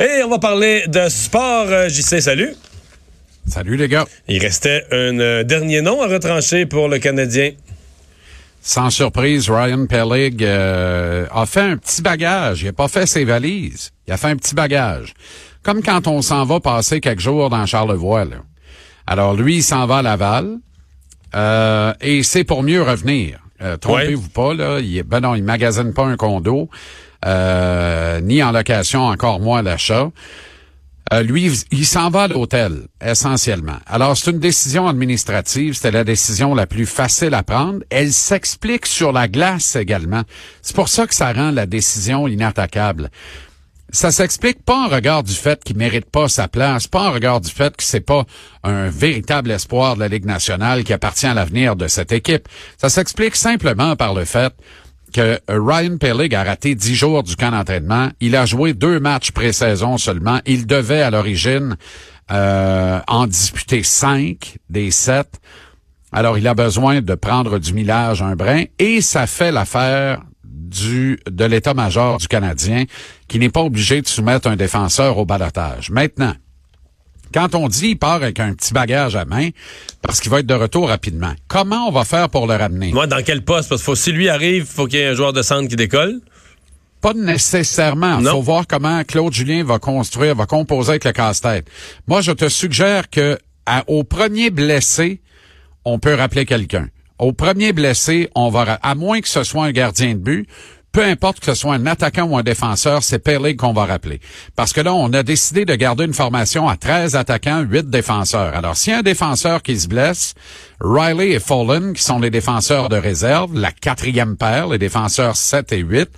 Et on va parler de sport. Euh, JC, salut. Salut les gars. Il restait un euh, dernier nom à retrancher pour le Canadien. Sans surprise, Ryan Pellig euh, a fait un petit bagage. Il n'a pas fait ses valises. Il a fait un petit bagage. Comme quand on s'en va passer quelques jours dans Charlevoix. Là. Alors lui, il s'en va à Laval. Euh, et c'est pour mieux revenir. Euh, trompez-vous pas, là. Il, ben non, il magasine pas un condo, euh, ni en location, encore moins l'achat. Euh, lui, il s'en va à l'hôtel, essentiellement. Alors, c'est une décision administrative. C'était la décision la plus facile à prendre. Elle s'explique sur la glace également. C'est pour ça que ça rend la décision inattaquable. Ça s'explique pas en regard du fait qu'il mérite pas sa place, pas en regard du fait que c'est pas un véritable espoir de la Ligue nationale qui appartient à l'avenir de cette équipe. Ça s'explique simplement par le fait que Ryan Pellig a raté dix jours du camp d'entraînement. Il a joué deux matchs pré-saison seulement. Il devait à l'origine euh, en disputer cinq des sept. Alors il a besoin de prendre du millage un brin et ça fait l'affaire du de l'état-major du Canadien qui n'est pas obligé de soumettre un défenseur au balotage. Maintenant, quand on dit il part avec un petit bagage à main, parce qu'il va être de retour rapidement, comment on va faire pour le ramener? Moi, dans quel poste? Parce que si lui arrive, faut qu'il y ait un joueur de centre qui décolle. Pas nécessairement. Il faut voir comment Claude Julien va construire, va composer avec le casse-tête. Moi, je te suggère que au premier blessé, on peut rappeler quelqu'un. Au premier blessé, on va, à moins que ce soit un gardien de but, peu importe que ce soit un attaquant ou un défenseur, c'est Pellig qu'on va rappeler. Parce que là, on a décidé de garder une formation à 13 attaquants, 8 défenseurs. Alors, a un défenseur qui se blesse, Riley et Fallen, qui sont les défenseurs de réserve, la quatrième paire, les défenseurs 7 et 8,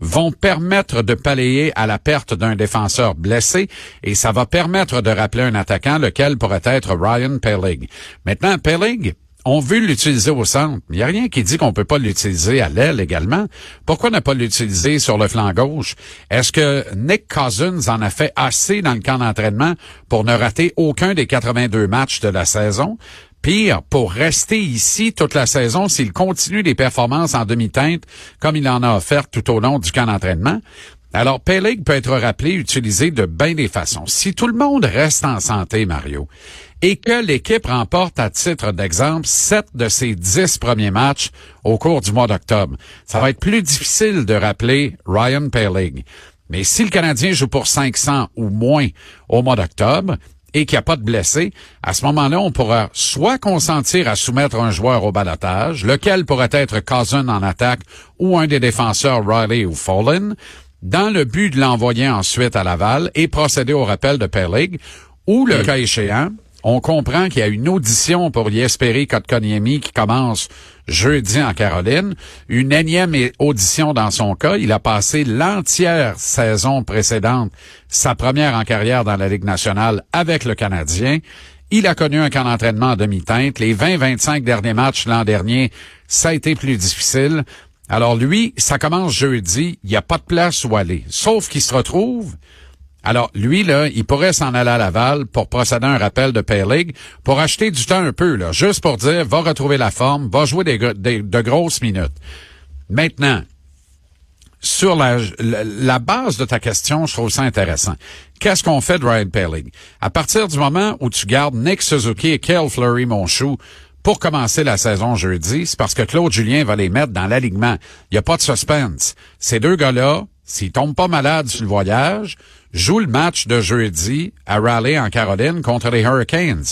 vont permettre de palayer à la perte d'un défenseur blessé et ça va permettre de rappeler un attaquant, lequel pourrait être Ryan Pellig. Maintenant, Pellig, on veut l'utiliser au centre. Il n'y a rien qui dit qu'on peut pas l'utiliser à l'aile également. Pourquoi ne pas l'utiliser sur le flanc gauche? Est-ce que Nick Cousins en a fait assez dans le camp d'entraînement pour ne rater aucun des 82 matchs de la saison? Pire, pour rester ici toute la saison s'il continue des performances en demi-teinte comme il en a offert tout au long du camp d'entraînement. Alors, Peleg peut être rappelé, utilisé de bien des façons. Si tout le monde reste en santé, Mario, et que l'équipe remporte à titre d'exemple sept de ses dix premiers matchs au cours du mois d'octobre. Ça va être plus difficile de rappeler Ryan Peleg. Mais si le Canadien joue pour 500 ou moins au mois d'octobre, et qu'il n'y a pas de blessés, à ce moment-là, on pourra soit consentir à soumettre un joueur au balotage, lequel pourrait être Cousin en attaque ou un des défenseurs Riley ou Fallen, dans le but de l'envoyer ensuite à Laval et procéder au rappel de Peleg, ou le cas échéant, on comprend qu'il y a une audition pour espérer Kotkaniemi qui commence jeudi en Caroline. Une énième audition dans son cas. Il a passé l'entière saison précédente, sa première en carrière dans la Ligue nationale avec le Canadien. Il a connu un camp d'entraînement en demi-teinte. Les 20-25 derniers matchs l'an dernier, ça a été plus difficile. Alors lui, ça commence jeudi. Il n'y a pas de place où aller. Sauf qu'il se retrouve alors, lui, là, il pourrait s'en aller à Laval pour procéder à un rappel de Pay pour acheter du temps un peu, là, juste pour dire, va retrouver la forme, va jouer des, de grosses minutes. Maintenant, sur la, base de ta question, je trouve ça intéressant. Qu'est-ce qu'on fait de Ryan Pellig? À partir du moment où tu gardes Nick Suzuki et Kel Fleury Monchou pour commencer la saison jeudi, c'est parce que Claude Julien va les mettre dans l'alignement. Il n'y a pas de suspense. Ces deux gars-là, s'ils tombent pas malades sur le voyage, joue le match de jeudi à Raleigh en Caroline contre les Hurricanes.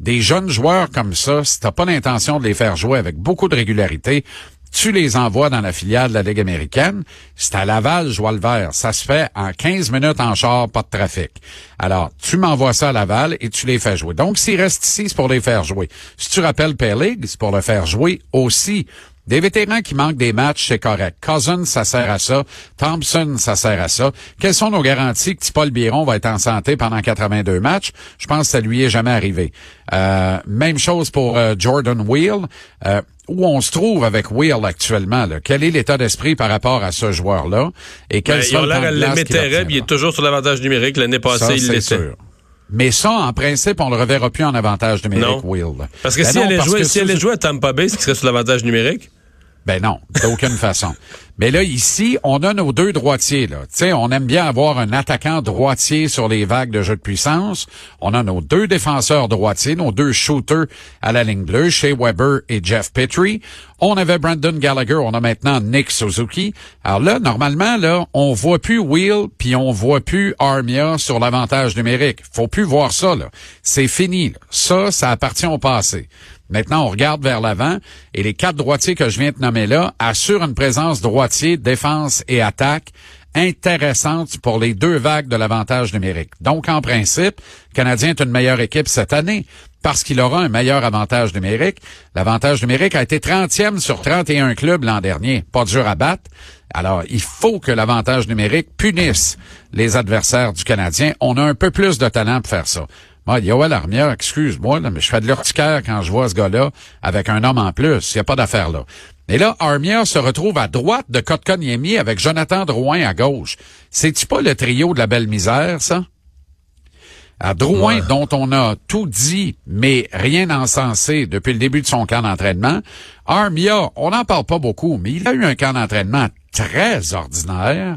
Des jeunes joueurs comme ça, si t'as pas l'intention de les faire jouer avec beaucoup de régularité, tu les envoies dans la filiale de la Ligue américaine. C'est à Laval, je vois le vert. Ça se fait en 15 minutes en char, pas de trafic. Alors, tu m'envoies ça à Laval et tu les fais jouer. Donc, s'ils restent ici, c'est pour les faire jouer. Si tu rappelles P-League, c'est pour le faire jouer aussi. Des vétérans qui manquent des matchs, c'est correct. Cousins, ça sert à ça. Thompson, ça sert à ça. Quelles sont nos garanties que Paul Biron va être en santé pendant 82 matchs? Je pense que ça lui est jamais arrivé. Euh, même chose pour euh, Jordan Wheel. Euh, où on se trouve avec Wheel actuellement? Là? Quel est l'état d'esprit par rapport à ce joueur-là? Et quel ben, il a l'air il est toujours sur l'avantage numérique. L'année passée, il l'était. Mais ça, en principe, on le reverra plus en avantage numérique, Wheel. Parce que ben si, elle, si elle est jouée à Tampa Bay, ce qui serait sur l'avantage numérique? Ben non, d'aucune façon. Mais là, ici, on a nos deux droitiers. Là. on aime bien avoir un attaquant droitier sur les vagues de jeu de puissance. On a nos deux défenseurs droitiers, nos deux shooters à la ligne bleue, Shea Weber et Jeff Petrie. On avait Brandon Gallagher, on a maintenant Nick Suzuki. Alors là, normalement, là, on voit plus Wheel, puis on voit plus Armia sur l'avantage numérique. Faut plus voir ça. C'est fini. Ça, ça appartient au passé. Maintenant, on regarde vers l'avant et les quatre droitiers que je viens de nommer là assurent une présence droitier, défense et attaque intéressante pour les deux vagues de l'avantage numérique. Donc, en principe, le Canadien est une meilleure équipe cette année parce qu'il aura un meilleur avantage numérique. L'avantage numérique a été 30e sur 31 clubs l'an dernier. Pas dur à battre. Alors, il faut que l'avantage numérique punisse les adversaires du Canadien. On a un peu plus de talent pour faire ça. Moi, Yoel Armia, excuse-moi, mais je fais de l'urticaire quand je vois ce gars-là avec un homme en plus. Il n'y a pas d'affaire là. Et là, Armia se retrouve à droite de Kotkaniemi avec Jonathan Drouin à gauche. C'est-tu pas le trio de la belle misère, ça? À Drouin, dont on a tout dit, mais rien encensé depuis le début de son camp d'entraînement. Armia, on n'en parle pas beaucoup, mais il a eu un camp d'entraînement très ordinaire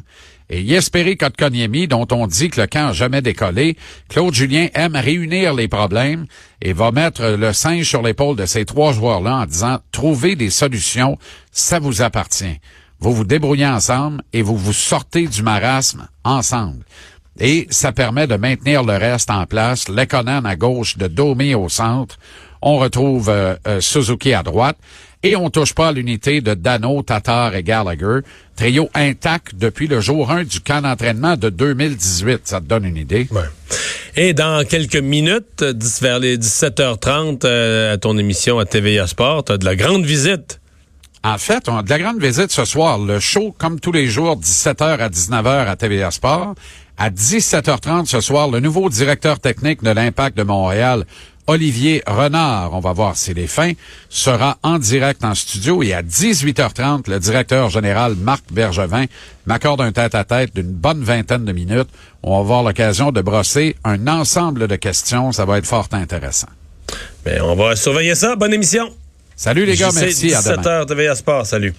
et Yesperi Kotkaniemi, dont on dit que le camp n'a jamais décollé, Claude Julien aime réunir les problèmes et va mettre le singe sur l'épaule de ces trois joueurs-là en disant trouvez des solutions, ça vous appartient. Vous vous débrouillez ensemble et vous vous sortez du marasme ensemble. Et ça permet de maintenir le reste en place. Lekonen à gauche, de Domi au centre. On retrouve euh, euh, Suzuki à droite. Et on touche pas à l'unité de Dano, Tatar et Gallagher. Trio intact depuis le jour 1 du camp d'entraînement de 2018. Ça te donne une idée? Ouais. Et dans quelques minutes, vers les 17h30, euh, à ton émission à TVA Sport, tu as de la grande visite. En fait, on a de la grande visite ce soir. Le show, comme tous les jours, 17h à 19h à TVA Sport. À 17h30 ce soir, le nouveau directeur technique de l'Impact de Montréal, Olivier Renard, on va voir si les fins, sera en direct en studio et à 18h30, le directeur général Marc Bergevin m'accorde un tête-à-tête d'une bonne vingtaine de minutes. On va avoir l'occasion de brosser un ensemble de questions. Ça va être fort intéressant. Mais ben, on va surveiller ça. Bonne émission. Salut les gars, merci. 17h, TVA Sport. Salut.